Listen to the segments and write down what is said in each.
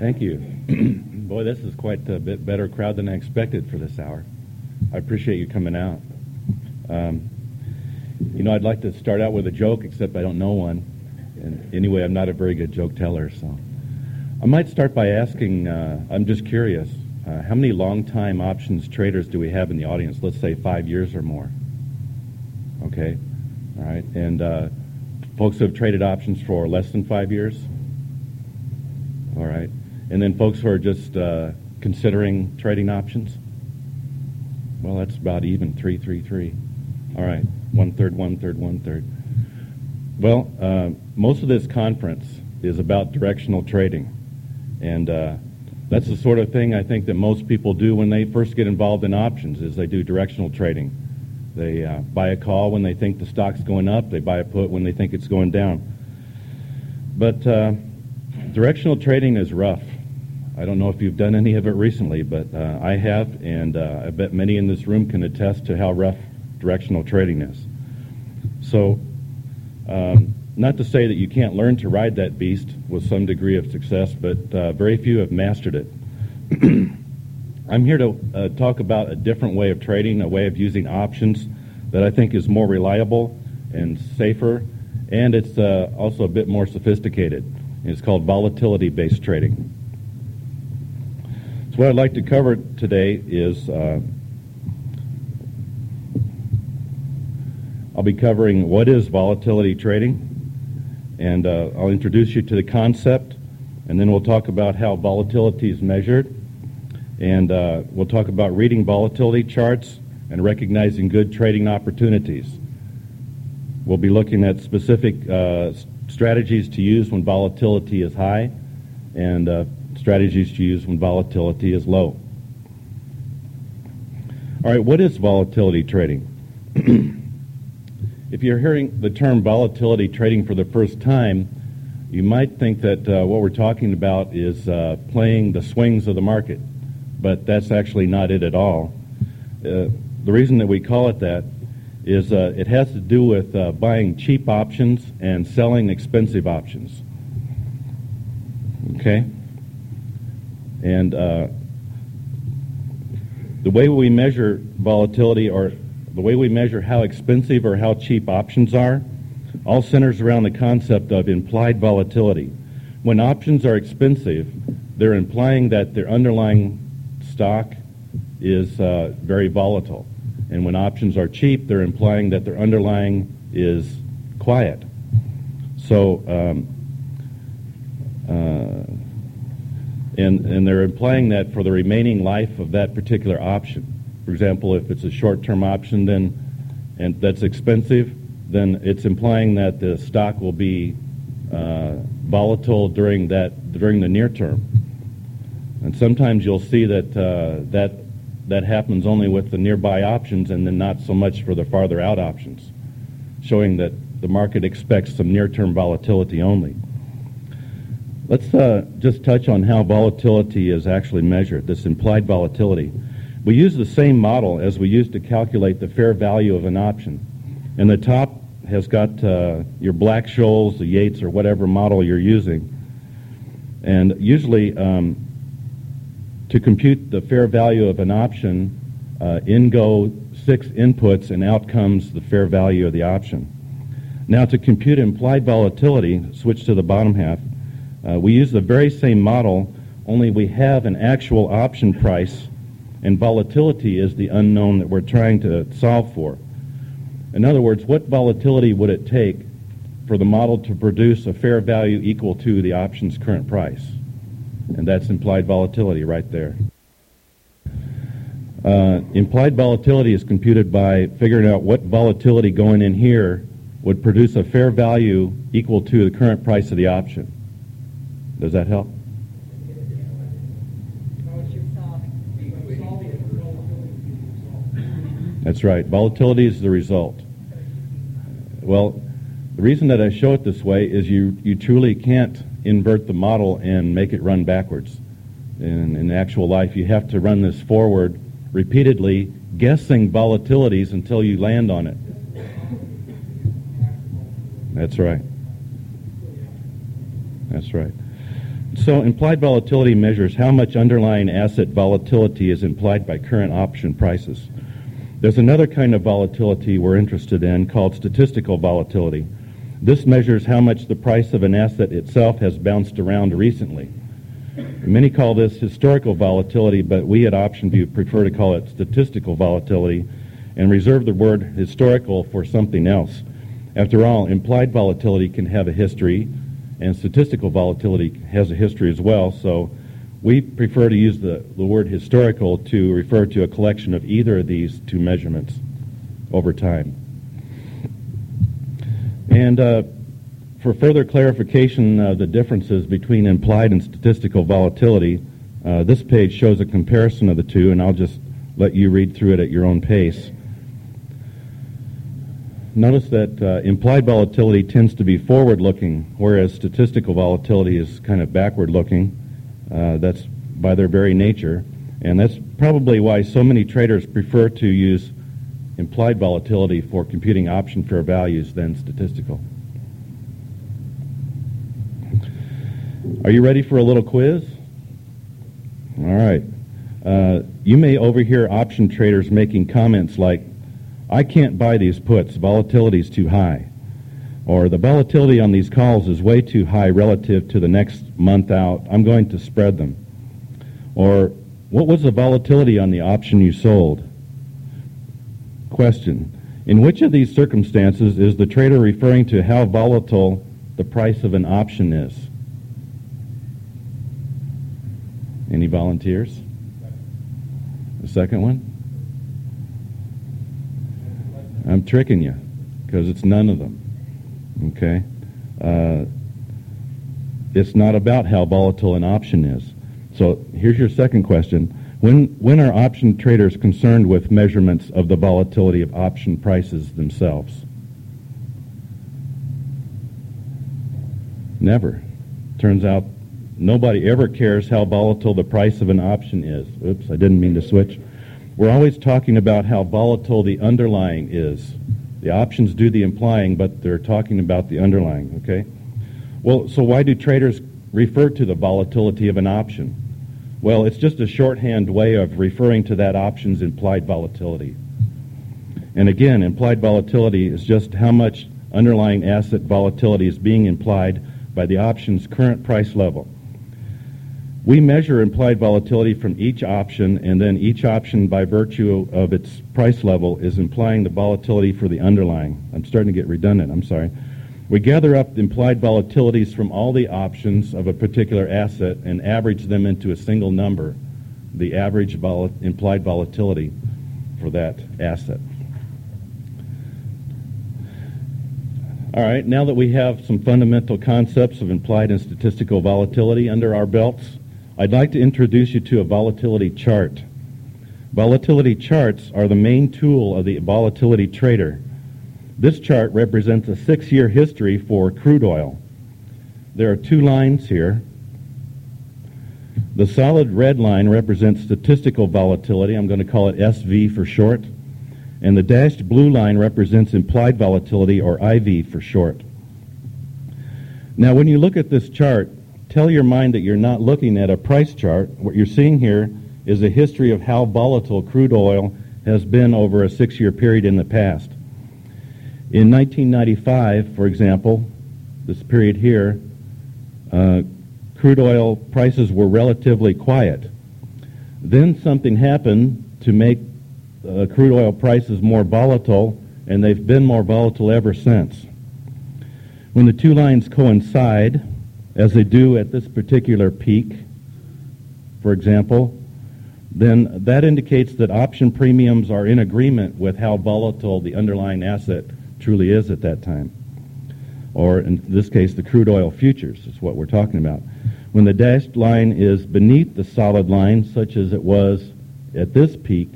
Thank you. Boy, this is quite a bit better crowd than I expected for this hour. I appreciate you coming out. Um, you know, I'd like to start out with a joke, except I don't know one. And anyway, I'm not a very good joke teller, so I might start by asking. Uh, I'm just curious. Uh, how many long-time options traders do we have in the audience? Let's say five years or more. Okay, all right. And uh, folks who have traded options for less than five years. All right. And then folks who are just uh, considering trading options. Well, that's about even three, three, three. All right, one third, one third, one third. Well, uh, most of this conference is about directional trading, and uh, that's the sort of thing I think that most people do when they first get involved in options. Is they do directional trading. They uh, buy a call when they think the stock's going up. They buy a put when they think it's going down. But uh, directional trading is rough. I don't know if you've done any of it recently, but uh, I have, and uh, I bet many in this room can attest to how rough directional trading is. So, um, not to say that you can't learn to ride that beast with some degree of success, but uh, very few have mastered it. I'm here to uh, talk about a different way of trading, a way of using options that I think is more reliable and safer, and it's uh, also a bit more sophisticated. It's called volatility based trading. So, what I'd like to cover today is uh, I'll be covering what is volatility trading, and uh, I'll introduce you to the concept, and then we'll talk about how volatility is measured, and uh, we'll talk about reading volatility charts and recognizing good trading opportunities. We'll be looking at specific uh, strategies to use when volatility is high and uh, strategies to use when volatility is low. All right, what is volatility trading? If you're hearing the term volatility trading for the first time, you might think that uh, what we're talking about is uh, playing the swings of the market, but that's actually not it at all. Uh, the reason that we call it that is uh, it has to do with uh, buying cheap options and selling expensive options. Okay? And uh, the way we measure volatility or the way we measure how expensive or how cheap options are, all centers around the concept of implied volatility. When options are expensive, they're implying that their underlying stock is uh, very volatile. And when options are cheap, they're implying that their underlying is quiet. So, um, uh, and, and they're implying that for the remaining life of that particular option. For example, if it's a short-term option, then and that's expensive, then it's implying that the stock will be uh, volatile during that during the near term. And sometimes you'll see that uh, that that happens only with the nearby options, and then not so much for the farther out options, showing that the market expects some near-term volatility only. Let's uh, just touch on how volatility is actually measured. This implied volatility. We use the same model as we use to calculate the fair value of an option. And the top has got uh, your Black-Scholes, the Yates, or whatever model you're using. And usually, um, to compute the fair value of an option, uh, in go six inputs, and out comes the fair value of the option. Now, to compute implied volatility, switch to the bottom half, uh, we use the very same model, only we have an actual option price and volatility is the unknown that we're trying to solve for. In other words, what volatility would it take for the model to produce a fair value equal to the option's current price? And that's implied volatility right there. Uh, implied volatility is computed by figuring out what volatility going in here would produce a fair value equal to the current price of the option. Does that help? That's right. Volatility is the result. Well, the reason that I show it this way is you, you truly can't invert the model and make it run backwards. In, in actual life, you have to run this forward repeatedly, guessing volatilities until you land on it. That's right. That's right. So implied volatility measures how much underlying asset volatility is implied by current option prices. There's another kind of volatility we're interested in called statistical volatility. This measures how much the price of an asset itself has bounced around recently. Many call this historical volatility, but we at Option OptionVue prefer to call it statistical volatility and reserve the word historical for something else. After all, implied volatility can have a history, and statistical volatility has a history as well, so we prefer to use the, the word historical to refer to a collection of either of these two measurements over time. And uh, for further clarification of the differences between implied and statistical volatility, uh, this page shows a comparison of the two, and I'll just let you read through it at your own pace. Notice that uh, implied volatility tends to be forward looking, whereas statistical volatility is kind of backward looking. Uh, that's by their very nature. And that's probably why so many traders prefer to use implied volatility for computing option fair values than statistical. Are you ready for a little quiz? All right. Uh, you may overhear option traders making comments like, I can't buy these puts. Volatility is too high. Or the volatility on these calls is way too high relative to the next month out. I'm going to spread them. Or what was the volatility on the option you sold? Question. In which of these circumstances is the trader referring to how volatile the price of an option is? Any volunteers? The second one? I'm tricking you because it's none of them. Okay? Uh, it's not about how volatile an option is. So here's your second question. When, when are option traders concerned with measurements of the volatility of option prices themselves? Never. Turns out nobody ever cares how volatile the price of an option is. Oops, I didn't mean to switch. We're always talking about how volatile the underlying is. The options do the implying, but they're talking about the underlying, okay? Well, so why do traders refer to the volatility of an option? Well, it's just a shorthand way of referring to that option's implied volatility. And again, implied volatility is just how much underlying asset volatility is being implied by the option's current price level. We measure implied volatility from each option, and then each option, by virtue of its price level, is implying the volatility for the underlying. I'm starting to get redundant, I'm sorry. We gather up implied volatilities from all the options of a particular asset and average them into a single number, the average vol- implied volatility for that asset. All right, now that we have some fundamental concepts of implied and statistical volatility under our belts, I'd like to introduce you to a volatility chart. Volatility charts are the main tool of the volatility trader. This chart represents a six-year history for crude oil. There are two lines here. The solid red line represents statistical volatility. I'm going to call it SV for short. And the dashed blue line represents implied volatility, or IV for short. Now, when you look at this chart, tell your mind that you're not looking at a price chart. What you're seeing here is a history of how volatile crude oil has been over a six year period in the past. In 1995, for example, this period here, uh, crude oil prices were relatively quiet. Then something happened to make uh, crude oil prices more volatile, and they've been more volatile ever since. When the two lines coincide, as they do at this particular peak, for example, then that indicates that option premiums are in agreement with how volatile the underlying asset truly is at that time. Or in this case, the crude oil futures is what we're talking about. When the dashed line is beneath the solid line, such as it was at this peak,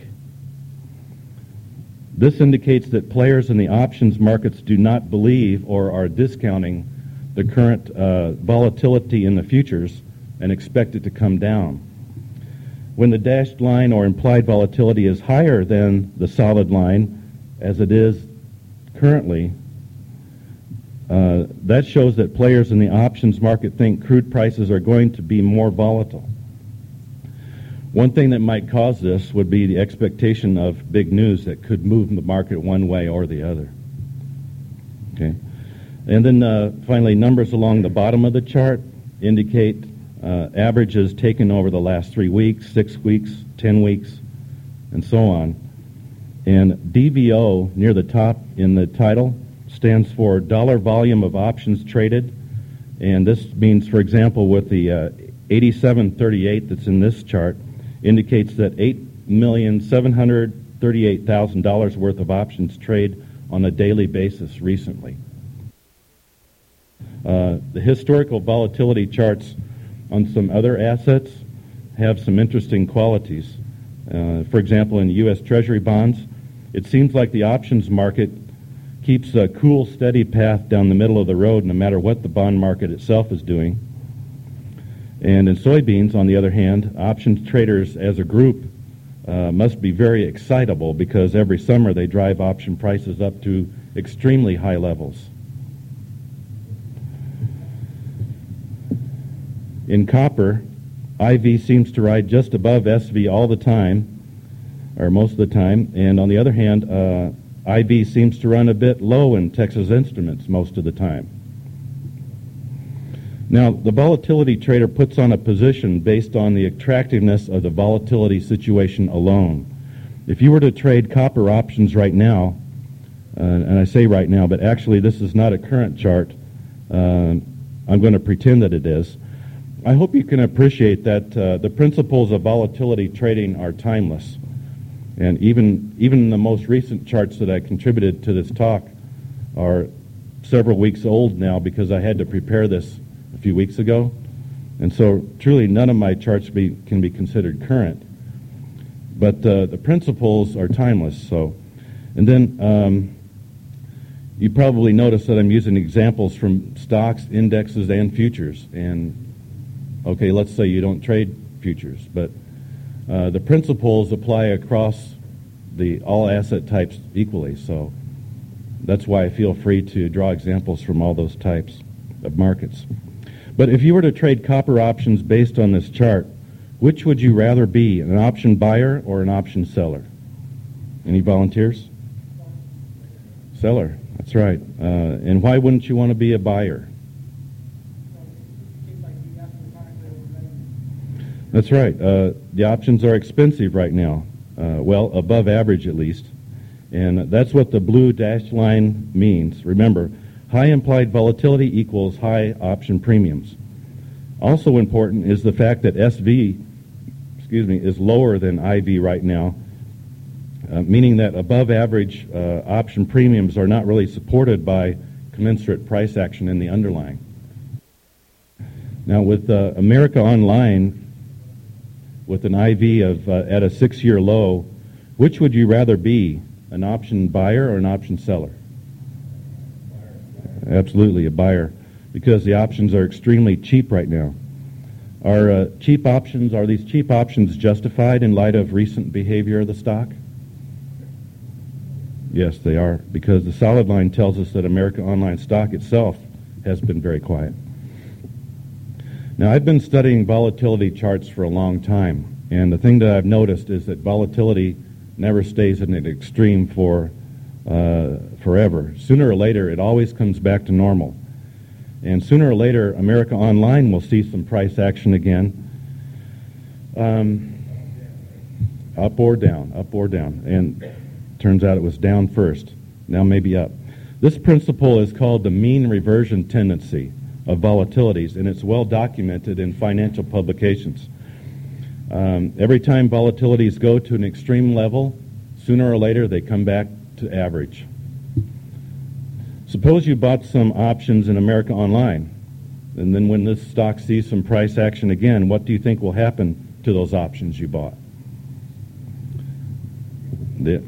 this indicates that players in the options markets do not believe or are discounting the current uh, volatility in the futures and expect it to come down. When the dashed line or implied volatility is higher than the solid line, as it is currently, uh, that shows that players in the options market think crude prices are going to be more volatile. One thing that might cause this would be the expectation of big news that could move the market one way or the other. Okay. And then uh, finally, numbers along the bottom of the chart indicate uh, averages taken over the last three weeks, six weeks, ten weeks, and so on. And DVO near the top in the title stands for dollar volume of options traded. And this means, for example, with the uh, 8738 that's in this chart, indicates that $8,738,000 worth of options trade on a daily basis recently. Uh, the historical volatility charts on some other assets have some interesting qualities. Uh, for example, in U.S. Treasury bonds, it seems like the options market keeps a cool, steady path down the middle of the road no matter what the bond market itself is doing. And in soybeans, on the other hand, options traders as a group uh, must be very excitable because every summer they drive option prices up to extremely high levels. In copper, IV seems to ride just above SV all the time, or most of the time, and on the other hand, uh, IV seems to run a bit low in Texas Instruments most of the time. Now, the volatility trader puts on a position based on the attractiveness of the volatility situation alone. If you were to trade copper options right now, uh, and I say right now, but actually this is not a current chart, uh, I'm going to pretend that it is. I hope you can appreciate that uh, the principles of volatility trading are timeless. And even, even the most recent charts that I contributed to this talk are several weeks old now because I had to prepare this a few weeks ago. And so truly none of my charts be, can be considered current. But uh, the principles are timeless. So, And then um, you probably notice that I'm using examples from stocks, indexes, and futures. And okay, let's say you don't trade futures, but uh, the principles apply across the all asset types equally. So that's why I feel free to draw examples from all those types of markets. But if you were to trade copper options based on this chart, which would you rather be, an option buyer or an option seller? Any volunteers? Seller, that's right. Uh, and why wouldn't you want to be a buyer? That's right. Uh, the options are expensive right now. Uh, well, above average at least. And that's what the blue dashed line means. Remember, high implied volatility equals high option premiums. Also important is the fact that SV, excuse me, is lower than IV right now, uh, meaning that above average uh, option premiums are not really supported by commensurate price action in the underlying. Now, with uh, America Online, with an IV of uh, at a six-year low, which would you rather be, an option buyer or an option seller? Absolutely, a buyer, because the options are extremely cheap right now. Are uh, cheap options are these cheap options justified in light of recent behavior of the stock? Yes, they are, because the solid line tells us that America Online stock itself has been very quiet. Now, I've been studying volatility charts for a long time, and the thing that I've noticed is that volatility never stays in an extreme for uh, forever. Sooner or later, it always comes back to normal. And sooner or later, America Online will see some price action again. Um, up or down, up or down. And turns out it was down first. Now maybe up. This principle is called the mean reversion tendency of volatilities, and it's well documented in financial publications. Um, every time volatilities go to an extreme level, sooner or later they come back to average. Suppose you bought some options in America Online, and then when this stock sees some price action again, what do you think will happen to those options you bought? They,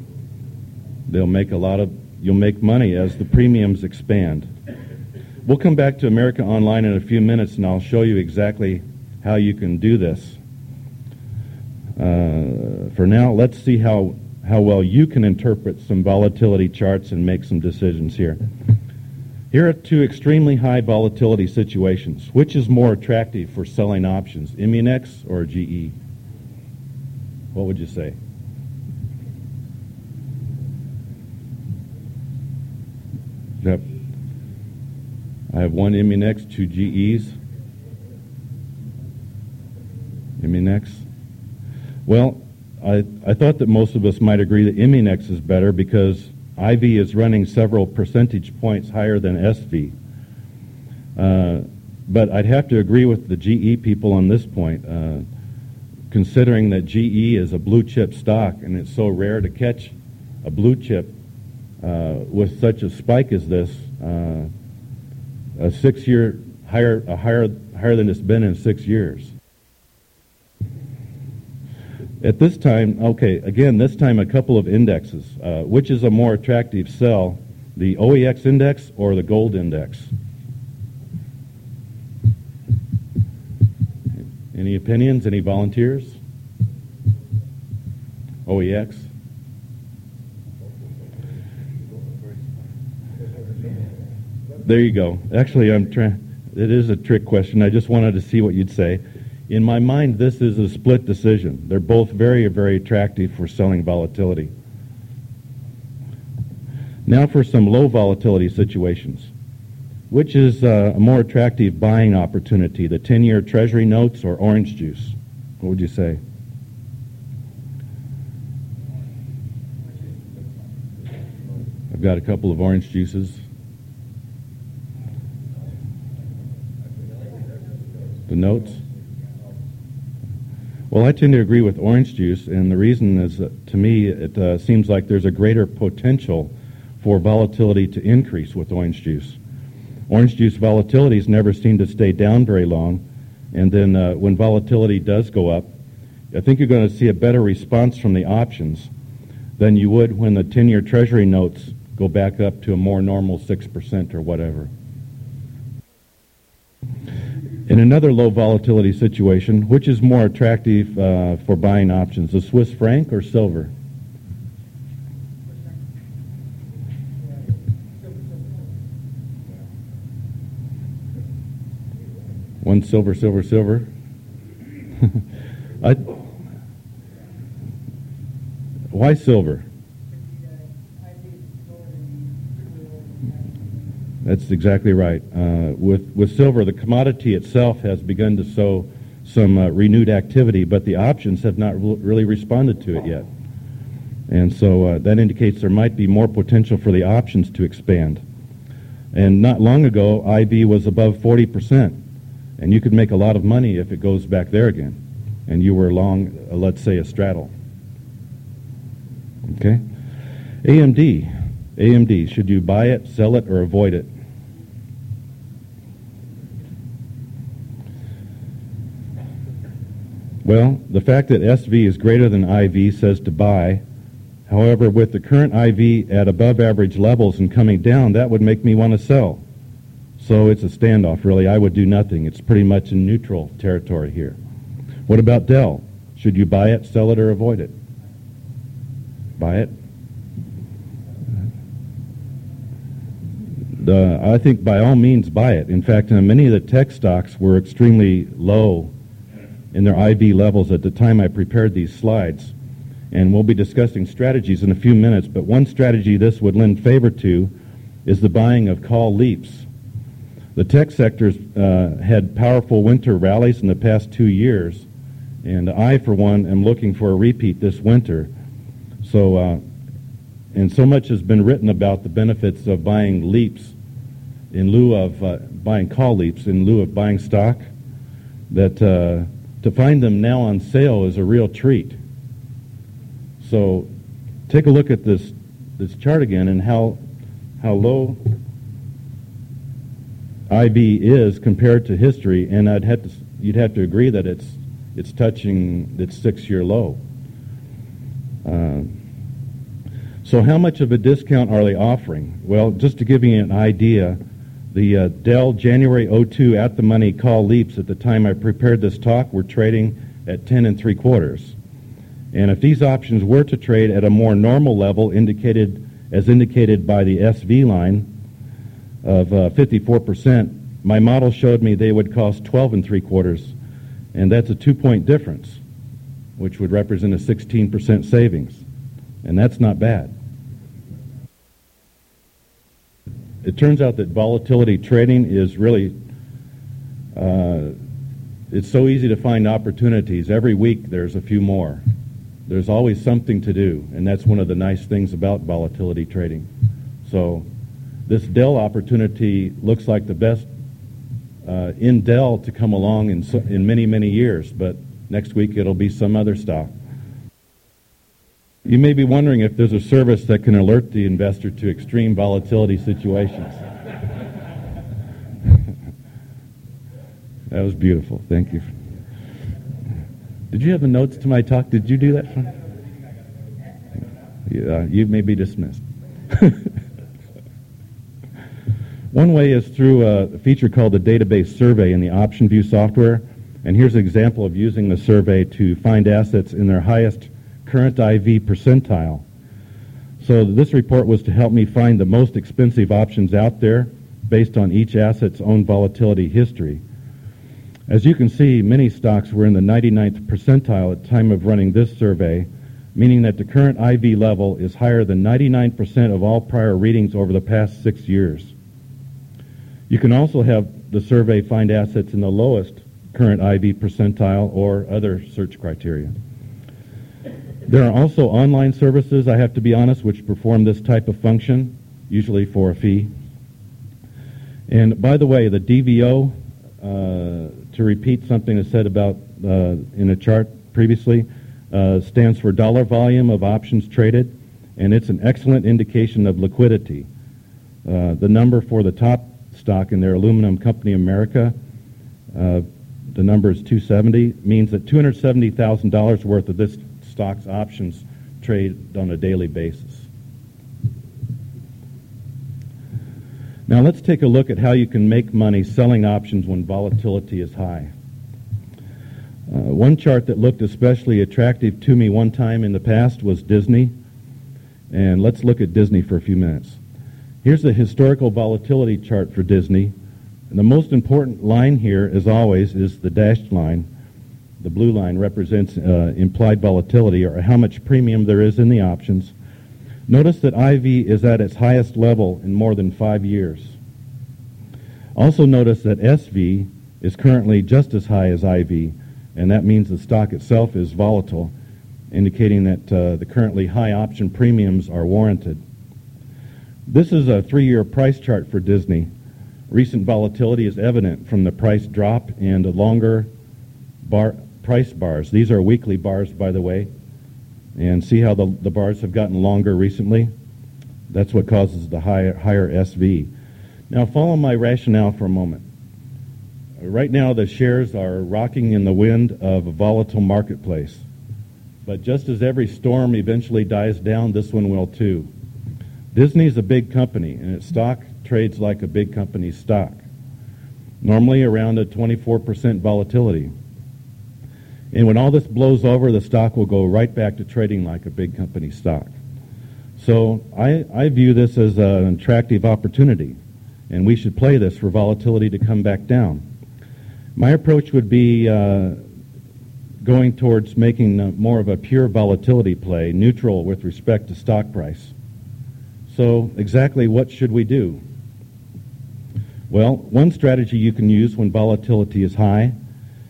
they'll make a lot of, you'll make money as the premiums expand. We'll come back to America Online in a few minutes, and I'll show you exactly how you can do this. Uh, for now, let's see how, how well you can interpret some volatility charts and make some decisions here. Here are two extremely high volatility situations. Which is more attractive for selling options, Immunex or GE? What would you say? Yep. I have one Immunex, two GEs. Immunex. Well, I, I thought that most of us might agree that Immunex is better because IV is running several percentage points higher than SV. Uh, but I'd have to agree with the GE people on this point, uh, considering that GE is a blue chip stock and it's so rare to catch a blue chip uh, with such a spike as this, uh, a six year higher, a higher, higher than it's been in six years. At this time, okay, again, this time a couple of indexes. Uh, which is a more attractive sell, the OEX index or the gold index? Any opinions? Any volunteers? OEX? There you go. Actually, I'm trying. It is a trick question. I just wanted to see what you'd say. In my mind, this is a split decision. They're both very, very attractive for selling volatility. Now for some low volatility situations. Which is uh, a more attractive buying opportunity, the 10 year Treasury notes or orange juice? What would you say? I've got a couple of orange juices. Notes? Well, I tend to agree with orange juice, and the reason is that to me it uh, seems like there's a greater potential for volatility to increase with orange juice. Orange juice volatilities never seem to stay down very long, and then uh, when volatility does go up, I think you're going to see a better response from the options than you would when the 10 year Treasury notes go back up to a more normal 6% or whatever. In another low volatility situation, which is more attractive uh, for buying options, the Swiss franc or silver? One silver, silver, silver. I, why silver? That's exactly right. Uh, with, with silver, the commodity itself has begun to show some uh, renewed activity, but the options have not re- really responded to it yet. And so uh, that indicates there might be more potential for the options to expand. And not long ago, IV was above 40%. And you could make a lot of money if it goes back there again. And you were long, uh, let's say, a straddle. Okay? AMD. AMD. Should you buy it, sell it, or avoid it? Well, the fact that SV is greater than IV says to buy. However, with the current IV at above average levels and coming down, that would make me want to sell. So it's a standoff, really. I would do nothing. It's pretty much in neutral territory here. What about Dell? Should you buy it, sell it, or avoid it? Buy it. Uh, I think by all means buy it. In fact, uh, many of the tech stocks were extremely low in their IV levels at the time I prepared these slides. And we'll be discussing strategies in a few minutes, but one strategy this would lend favor to is the buying of call leaps. The tech sector's uh, had powerful winter rallies in the past two years, and I, for one, am looking for a repeat this winter. So, uh, and so much has been written about the benefits of buying leaps in lieu of uh, buying call leaps in lieu of buying stock that uh, to find them now on sale is a real treat. So take a look at this, this chart again and how, how low IV is compared to history, and I'd have to, you'd have to agree that it's, it's touching its six-year low. Uh, so how much of a discount are they offering? Well, just to give you an idea, the uh, Dell January 02 at the money call leaps at the time I prepared this talk were trading at 10 and 3 quarters. And if these options were to trade at a more normal level indicated as indicated by the SV line, of uh, 54%, my model showed me they would cost 12 and three quarters, and that's a two-point difference, which would represent a 16% savings, and that's not bad. It turns out that volatility trading is really uh, it's so easy to find opportunities. Every week there's a few more. There's always something to do, and that's one of the nice things about volatility trading. So this Dell opportunity looks like the best uh, in Dell to come along in, so, in many, many years, but next week it'll be some other stock. You may be wondering if there's a service that can alert the investor to extreme volatility situations. that was beautiful. Thank you. Did you have the notes to my talk? Did you do that? Yeah, you may be dismissed. One way is through a feature called the database survey in the OptionVue software. And here's an example of using the survey to find assets in their highest current IV percentile. So this report was to help me find the most expensive options out there based on each asset's own volatility history. As you can see, many stocks were in the 99th percentile at time of running this survey, meaning that the current IV level is higher than 99% of all prior readings over the past six years. You can also have the survey find assets in the lowest current IV percentile or other search criteria. There are also online services, I have to be honest, which perform this type of function, usually for a fee. And by the way, the DVO uh, to repeat something I said about uh, in a chart previously, uh, stands for dollar volume of options traded, and it's an excellent indication of liquidity. Uh, the number for the top stock in their aluminum company, America, uh, the number is 270, means that $270,000 worth of this stock's options trade on a daily basis. Now let's take a look at how you can make money selling options when volatility is high. Uh, one chart that looked especially attractive to me one time in the past was Disney. And let's look at Disney for a few minutes. Here's the historical volatility chart for Disney. And the most important line here, as always, is the dashed line. The blue line represents uh, implied volatility, or how much premium there is in the options. Notice that IV is at its highest level in more than five years. Also notice that SV is currently just as high as IV, and that means the stock itself is volatile, indicating that uh, the currently high option premiums are warranted. This is a three-year price chart for Disney. Recent volatility is evident from the price drop and a longer bar, price bars. These are weekly bars, by the way, and see how the, the bars have gotten longer recently? That's what causes the higher, higher SV. Now, follow my rationale for a moment. Right now, the shares are rocking in the wind of a volatile marketplace. But just as every storm eventually dies down, this one will too. Disney's a big company, and its stock trades like a big company's stock, normally around a 24% volatility. And when all this blows over, the stock will go right back to trading like a big company stock. So I, I view this as an attractive opportunity, and we should play this for volatility to come back down. My approach would be uh, going towards making more of a pure volatility play, neutral with respect to stock price. So exactly what should we do? Well, one strategy you can use when volatility is high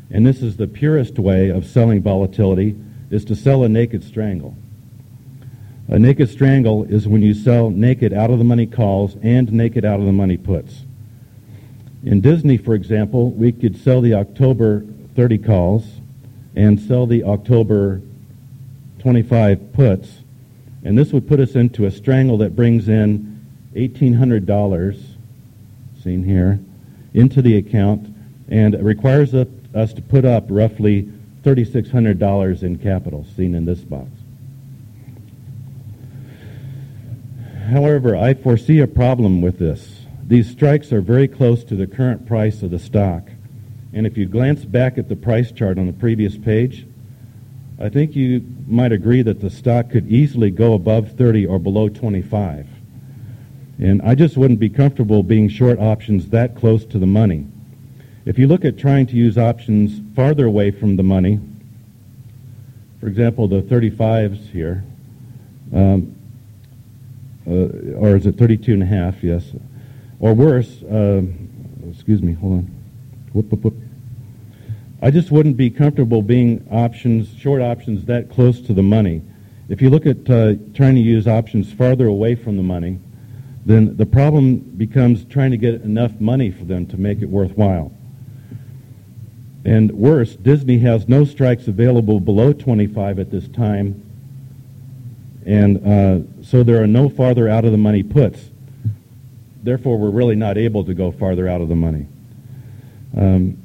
and this is the purest way of selling volatility, is to sell a naked strangle. A naked strangle is when you sell naked out of the money calls and naked out of the money puts. In Disney, for example, we could sell the October 30 calls and sell the October 25 puts, and this would put us into a strangle that brings in $1,800, seen here, into the account, and requires a us to put up roughly $3,600 in capital, seen in this box. However, I foresee a problem with this. These strikes are very close to the current price of the stock. And if you glance back at the price chart on the previous page, I think you might agree that the stock could easily go above 30 or below 25. And I just wouldn't be comfortable being short options that close to the money. If you look at trying to use options farther away from the money, for example, the 35s here, um, uh, or is it 32 and a half? Yes. Or worse, uh, excuse me, hold on. Whoop, whoop, whoop. I just wouldn't be comfortable being options, short options that close to the money. If you look at uh, trying to use options farther away from the money, then the problem becomes trying to get enough money for them to make it worthwhile. And worse, Disney has no strikes available below 25 at this time, and uh, so there are no farther out of the money puts. Therefore, we're really not able to go farther out of the money. Um,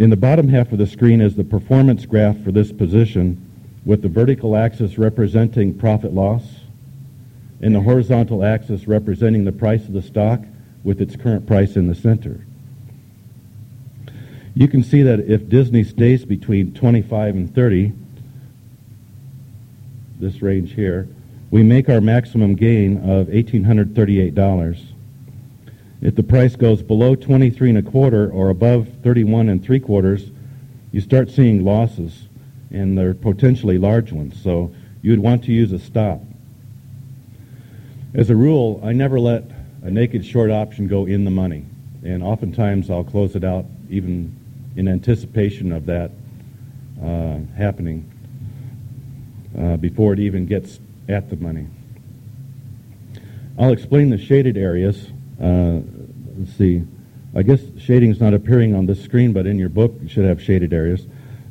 in the bottom half of the screen is the performance graph for this position with the vertical axis representing profit loss and the horizontal axis representing the price of the stock with its current price in the center. You can see that if Disney stays between 25 and 30, this range here, we make our maximum gain of $1,838. If the price goes below 23 and a quarter or above 31 and three quarters, you start seeing losses, and they're potentially large ones. So you'd want to use a stop. As a rule, I never let a naked short option go in the money, and oftentimes I'll close it out even in anticipation of that uh, happening uh, before it even gets at the money. I'll explain the shaded areas uh, let's see. I guess shading is not appearing on this screen, but in your book you should have shaded areas.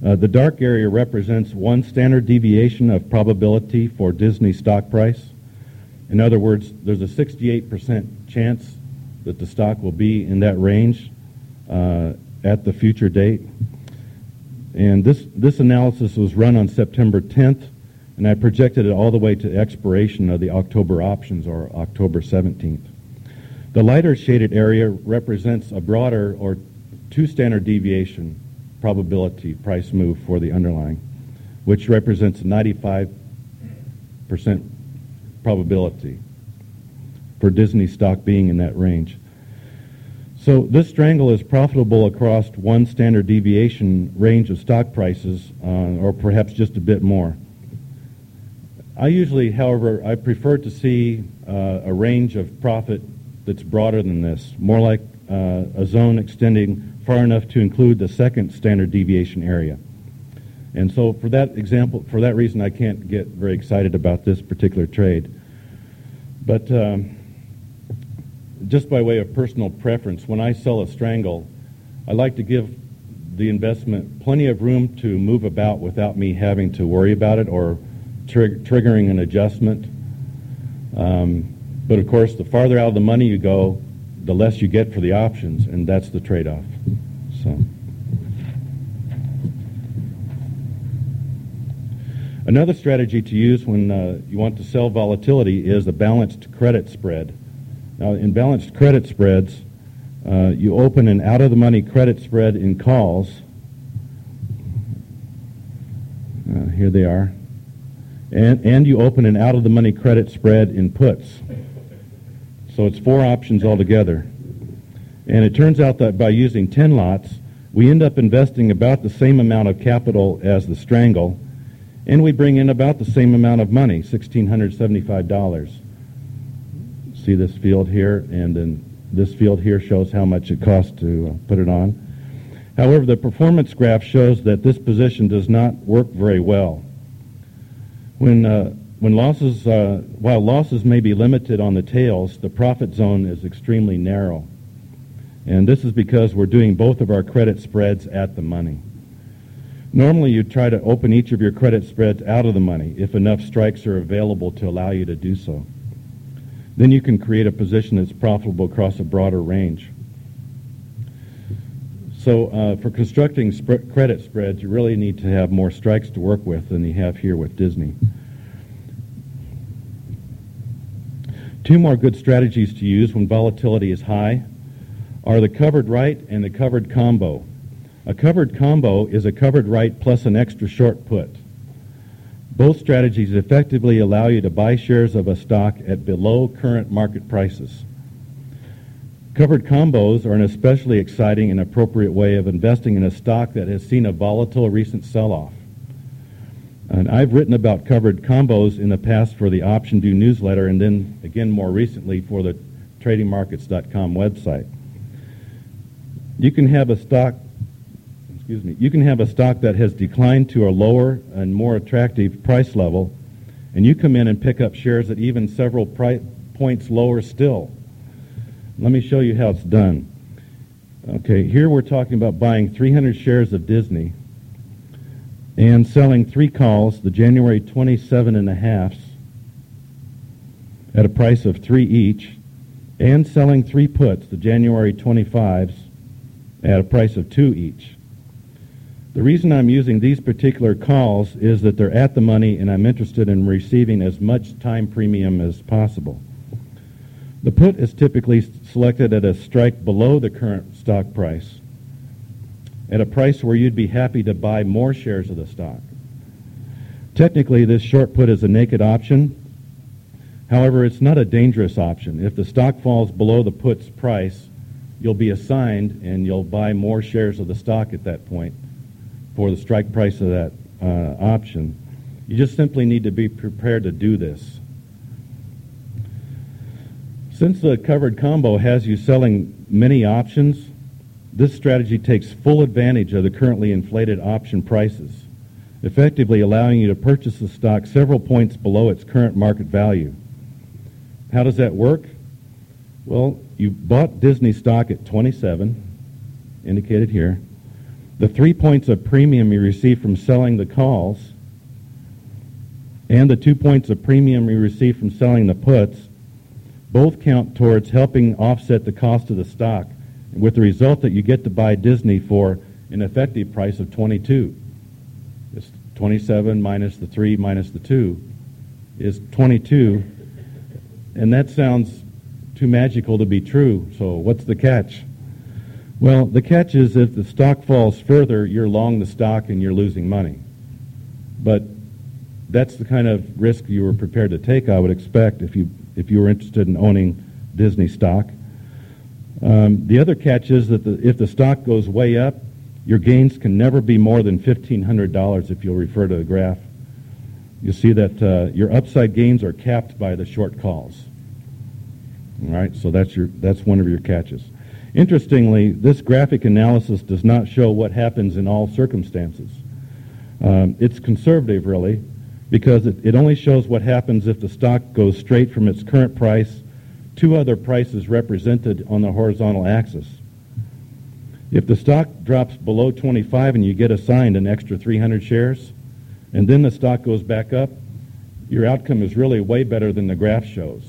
Uh, the dark area represents one standard deviation of probability for Disney stock price. In other words, there's a 68% chance that the stock will be in that range uh, at the future date. And this, this analysis was run on September 10th, and I projected it all the way to expiration of the October options or October 17th. The lighter shaded area represents a broader or two standard deviation probability price move for the underlying, which represents 95% probability for Disney stock being in that range. So this strangle is profitable across one standard deviation range of stock prices, uh, or perhaps just a bit more. I usually, however, I prefer to see uh, a range of profit that's broader than this, more like uh, a zone extending far enough to include the second standard deviation area. And so for that example, for that reason, I can't get very excited about this particular trade. But um, just by way of personal preference, when I sell a strangle, I like to give the investment plenty of room to move about without me having to worry about it or trig- triggering an adjustment. Um, but of course, the farther out of the money you go, the less you get for the options, and that's the trade-off. So. Another strategy to use when uh, you want to sell volatility is a balanced credit spread. Now, in balanced credit spreads, uh, you open an out-of-the-money credit spread in calls. Uh, here they are. And, and you open an out-of-the-money credit spread in puts. So it's four options altogether. And it turns out that by using 10 lots, we end up investing about the same amount of capital as the strangle, and we bring in about the same amount of money, $1,675. See this field here, and then this field here shows how much it costs to uh, put it on. However, the performance graph shows that this position does not work very well. When uh, when losses, uh, while losses may be limited on the tails, the profit zone is extremely narrow. And this is because we're doing both of our credit spreads at the money. Normally, you try to open each of your credit spreads out of the money if enough strikes are available to allow you to do so. Then you can create a position that's profitable across a broader range. So, uh, for constructing sp- credit spreads, you really need to have more strikes to work with than you have here with Disney. Two more good strategies to use when volatility is high are the covered write and the covered combo. A covered combo is a covered write plus an extra short put. Both strategies effectively allow you to buy shares of a stock at below current market prices. Covered combos are an especially exciting and appropriate way of investing in a stock that has seen a volatile recent sell-off. And I've written about covered combos in the past for the OptionVue newsletter and then again more recently for the tradingmarkets.com website. You can have a stock excuse me, you can have a stock that has declined to a lower and more attractive price level and you come in and pick up shares at even several pri- points lower still. Let me show you how it's done. Okay, here we're talking about buying 300 shares of Disney and selling three calls, the January 27 and a halfs, at a price of three each, and selling three puts, the January 25s, at a price of two each. The reason I'm using these particular calls is that they're at the money and I'm interested in receiving as much time premium as possible. The put is typically selected at a strike below the current stock price at a price where you'd be happy to buy more shares of the stock. Technically, this short put is a naked option. However, it's not a dangerous option. If the stock falls below the put's price, you'll be assigned and you'll buy more shares of the stock at that point for the strike price of that uh, option. You just simply need to be prepared to do this. Since the covered combo has you selling many options, this strategy takes full advantage of the currently inflated option prices, effectively allowing you to purchase the stock several points below its current market value. How does that work? Well, you bought Disney stock at 27, indicated here. The three points of premium you receive from selling the calls and the two points of premium you receive from selling the puts both count towards helping offset the cost of the stock with the result that you get to buy Disney for an effective price of 22. It's 27 minus the 3 minus the 2 is 22. And that sounds too magical to be true. So what's the catch? Well, the catch is if the stock falls further, you're long the stock and you're losing money. But that's the kind of risk you were prepared to take, I would expect, if you if you were interested in owning Disney stock. Um, the other catch is that the, if the stock goes way up, your gains can never be more than $1,500 if you'll refer to the graph. You'll see that uh, your upside gains are capped by the short calls. All right, so that's, your, that's one of your catches. Interestingly, this graphic analysis does not show what happens in all circumstances. Um, it's conservative, really, because it, it only shows what happens if the stock goes straight from its current price to other prices represented on the horizontal axis. If the stock drops below 25 and you get assigned an extra 300 shares, and then the stock goes back up, your outcome is really way better than the graph shows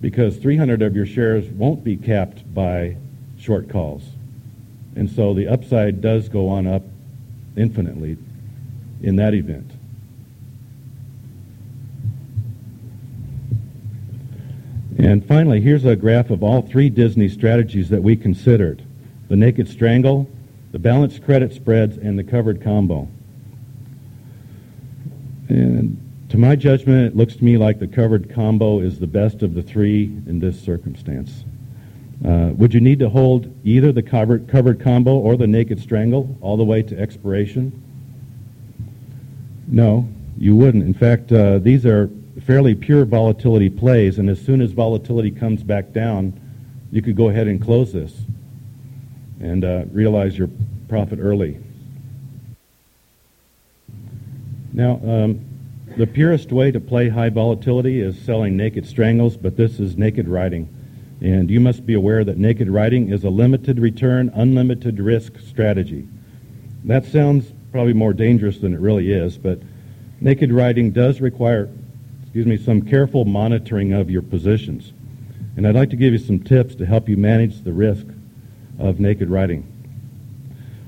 because 300 of your shares won't be capped by short calls. And so the upside does go on up infinitely in that event. And finally, here's a graph of all three Disney strategies that we considered. The naked strangle, the balanced credit spreads, and the covered combo. And to my judgment, it looks to me like the covered combo is the best of the three in this circumstance. Uh, would you need to hold either the covered, covered combo or the naked strangle all the way to expiration? No, you wouldn't. In fact, uh, these are fairly pure volatility plays, and as soon as volatility comes back down, you could go ahead and close this and uh, realize your profit early. Now, um, the purest way to play high volatility is selling naked strangles, but this is naked writing. And you must be aware that naked writing is a limited return, unlimited risk strategy. That sounds probably more dangerous than it really is, but naked writing does require excuse me, some careful monitoring of your positions. And I'd like to give you some tips to help you manage the risk of naked writing.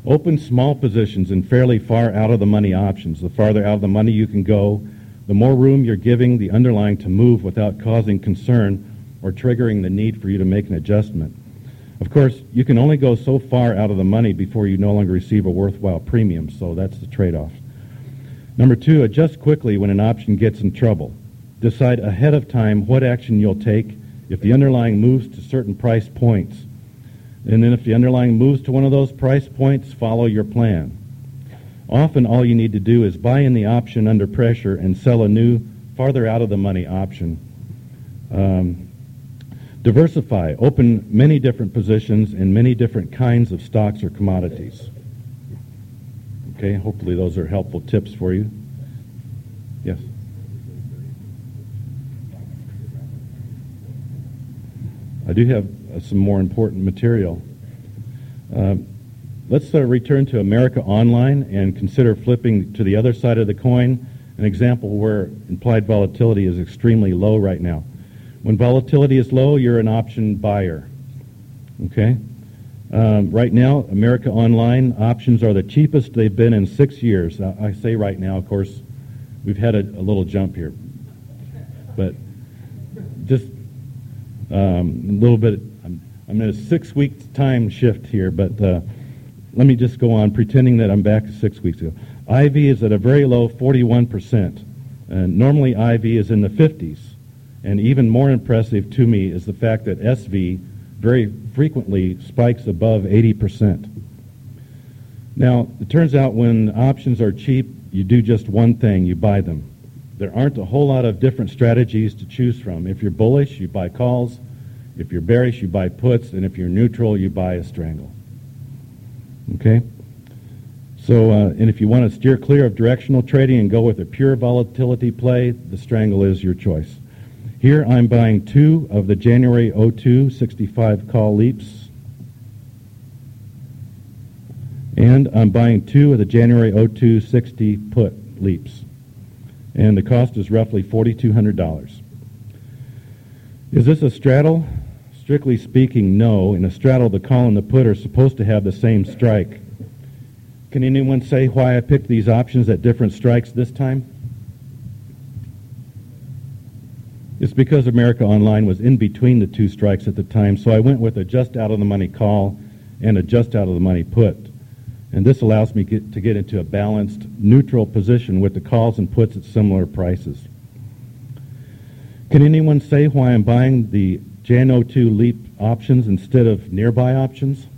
Open small positions in fairly far out of the money options. The farther out of the money you can go, the more room you're giving the underlying to move without causing concern or triggering the need for you to make an adjustment. Of course, you can only go so far out of the money before you no longer receive a worthwhile premium, so that's the trade off. Number two, adjust quickly when an option gets in trouble. Decide ahead of time what action you'll take if the underlying moves to certain price points. And then if the underlying moves to one of those price points, follow your plan. Often all you need to do is buy in the option under pressure and sell a new, farther out of the money option. Um, diversify. Open many different positions in many different kinds of stocks or commodities. Okay, hopefully those are helpful tips for you. Yes. I do have uh, some more important material. Uh, let's uh, return to America Online and consider flipping to the other side of the coin, an example where implied volatility is extremely low right now. When volatility is low, you're an option buyer. Okay? Um, right now, America Online options are the cheapest they've been in six years. I, say right now, of course, we've had a, a little jump here. But just um, a little bit, I'm, I'm in a six week time shift here, but uh, let me just go on pretending that I'm back six weeks ago. IV is at a very low 41%. And normally IV is in the 50s. And even more impressive to me is the fact that SV very frequently spikes above 80%. Now, it turns out when options are cheap, you do just one thing, you buy them. There aren't a whole lot of different strategies to choose from. If you're bullish, you buy calls. If you're bearish, you buy puts. And if you're neutral, you buy a strangle. Okay? So, uh, and if you want to steer clear of directional trading and go with a pure volatility play, the strangle is your choice. Here I'm buying two of the January 02 65 call leaps. And I'm buying two of the January 02 60 put leaps. And the cost is roughly $4,200. Is this a straddle? Strictly speaking, no. In a straddle, the call and the put are supposed to have the same strike. Can anyone say why I picked these options at different strikes this time? It's because America Online was in between the two strikes at the time, so I went with a just out of the money call and a just out of the money put. And this allows me get, to get into a balanced, neutral position with the calls and puts at similar prices. Can anyone say why I'm buying the Jan 02 LEAP options instead of nearby options?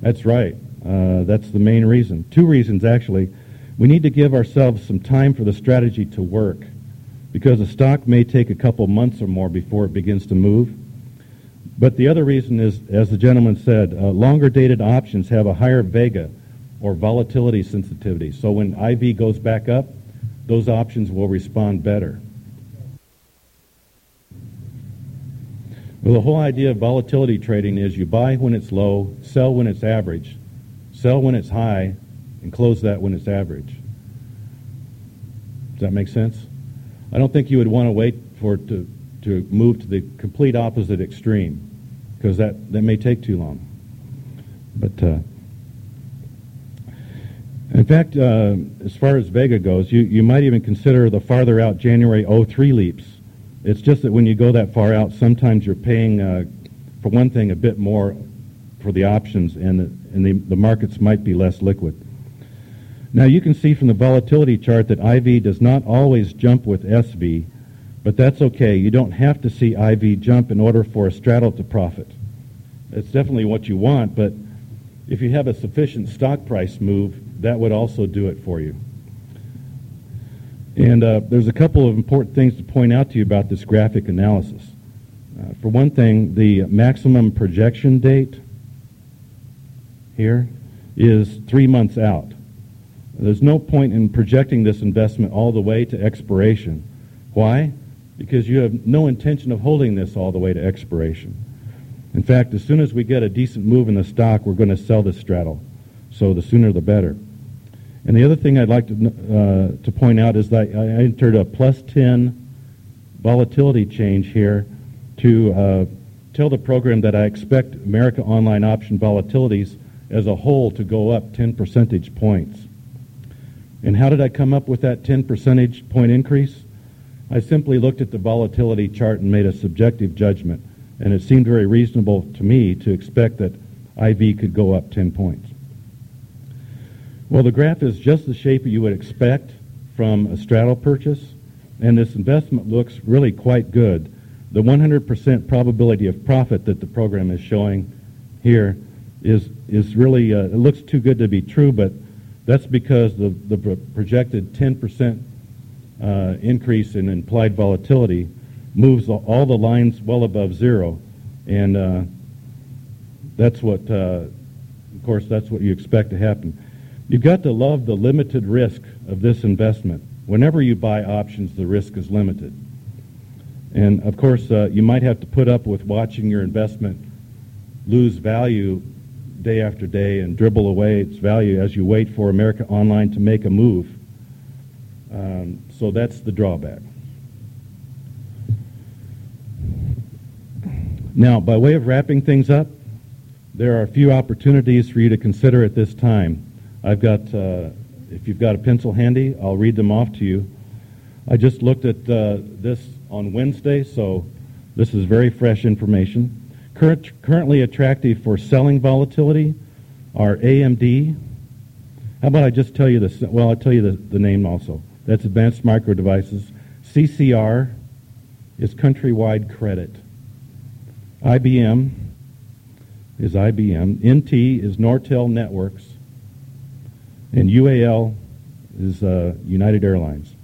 That's right. Uh, that's the main reason. Two reasons, actually. We need to give ourselves some time for the strategy to work because a stock may take a couple months or more before it begins to move. But the other reason is, as the gentleman said, uh, longer dated options have a higher vega or volatility sensitivity. So when IV goes back up, those options will respond better. Well, the whole idea of volatility trading is you buy when it's low, sell when it's average, sell when it's high, and close that when it's average. Does that make sense? I don't think you would want to wait for it to, to move to the complete opposite extreme because that, that may take too long. But uh, in fact, uh, as far as Vega goes, you, you might even consider the farther out January 03 leaps it's just that when you go that far out, sometimes you're paying, uh, for one thing, a bit more for the options, and, the, and the, the markets might be less liquid. Now you can see from the volatility chart that IV does not always jump with SV, but that's okay. You don't have to see IV jump in order for a straddle to profit. It's definitely what you want, but if you have a sufficient stock price move, that would also do it for you. And uh, there's a couple of important things to point out to you about this graphic analysis. Uh, for one thing, the maximum projection date here is three months out. There's no point in projecting this investment all the way to expiration. Why? Because you have no intention of holding this all the way to expiration. In fact, as soon as we get a decent move in the stock, we're going to sell this straddle. So the sooner the better. And the other thing I'd like to, uh, to point out is that I entered a plus 10 volatility change here to uh, tell the program that I expect America Online option volatilities as a whole to go up 10 percentage points. And how did I come up with that 10 percentage point increase? I simply looked at the volatility chart and made a subjective judgment, and it seemed very reasonable to me to expect that IV could go up 10 points. Well, the graph is just the shape you would expect from a straddle purchase, and this investment looks really quite good. The 100% probability of profit that the program is showing here is is really uh, it looks too good to be true, but that's because the the projected 10% uh, increase in implied volatility moves all the lines well above zero, and uh, that's what, uh, of course, that's what you expect to happen. You've got to love the limited risk of this investment. Whenever you buy options, the risk is limited. And of course, uh, you might have to put up with watching your investment lose value day after day and dribble away its value as you wait for America Online to make a move. Um, so that's the drawback. Now, by way of wrapping things up, there are a few opportunities for you to consider at this time. I've got, uh, if you've got a pencil handy, I'll read them off to you. I just looked at uh, this on Wednesday, so this is very fresh information. Current, currently attractive for selling volatility are AMD. How about I just tell you this? Well, I'll tell you the, the name also. That's Advanced Micro Devices. CCR is Countrywide Credit. IBM is IBM. NT is Nortel Networks. And UAL is uh, United Airlines.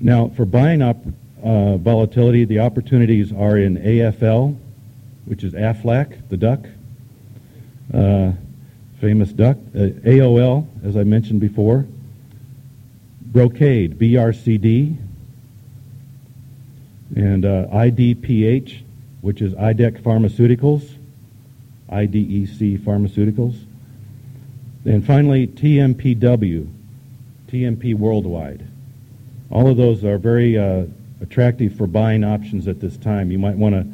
Now, for buying up uh, volatility, the opportunities are in AFL, which is Aflac, the duck, uh, famous duck. Uh, AOL, as I mentioned before. Brocade, BRCD. And uh, IDPH, which is IDEC Pharmaceuticals, IDEC Pharmaceuticals. And finally, TMPW, TMP Worldwide. All of those are very uh, attractive for buying options at this time. You might want to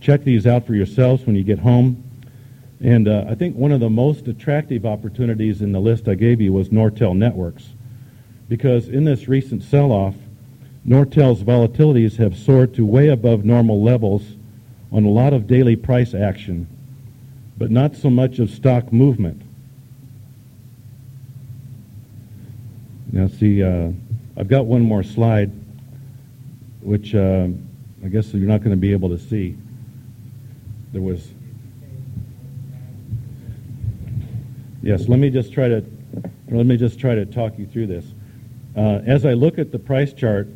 check these out for yourselves when you get home. And uh, I think one of the most attractive opportunities in the list I gave you was Nortel Networks. Because in this recent sell off, Nortel's volatilities have soared to way above normal levels on a lot of daily price action, but not so much of stock movement. Now, see, uh, I've got one more slide, which uh, I guess you're not going to be able to see. There was. Yes, let me just try to let me just try to talk you through this. Uh, as I look at the price chart,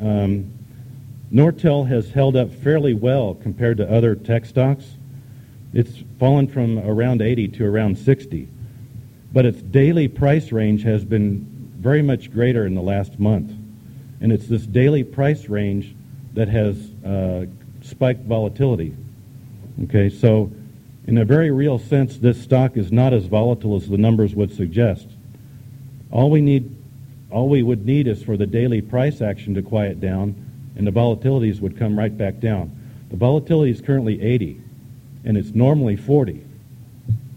um, Nortel has held up fairly well compared to other tech stocks. It's fallen from around 80 to around 60, but its daily price range has been very much greater in the last month. And it's this daily price range that has uh, spiked volatility. Okay, so in a very real sense, this stock is not as volatile as the numbers would suggest. All we need, all we would need is for the daily price action to quiet down and the volatilities would come right back down. The volatility is currently 80, and it's normally 40.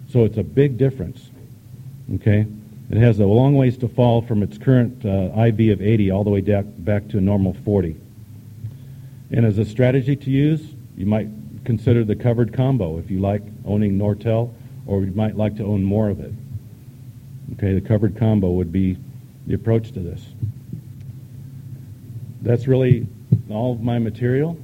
So it's a big difference. Okay? It has a long ways to fall from its current uh, IV of 80 all the way back to a normal 40. And as a strategy to use, you might consider the covered combo if you like owning Nortel, or you might like to own more of it. Okay, the covered combo would be the approach to this. That's really all of my material.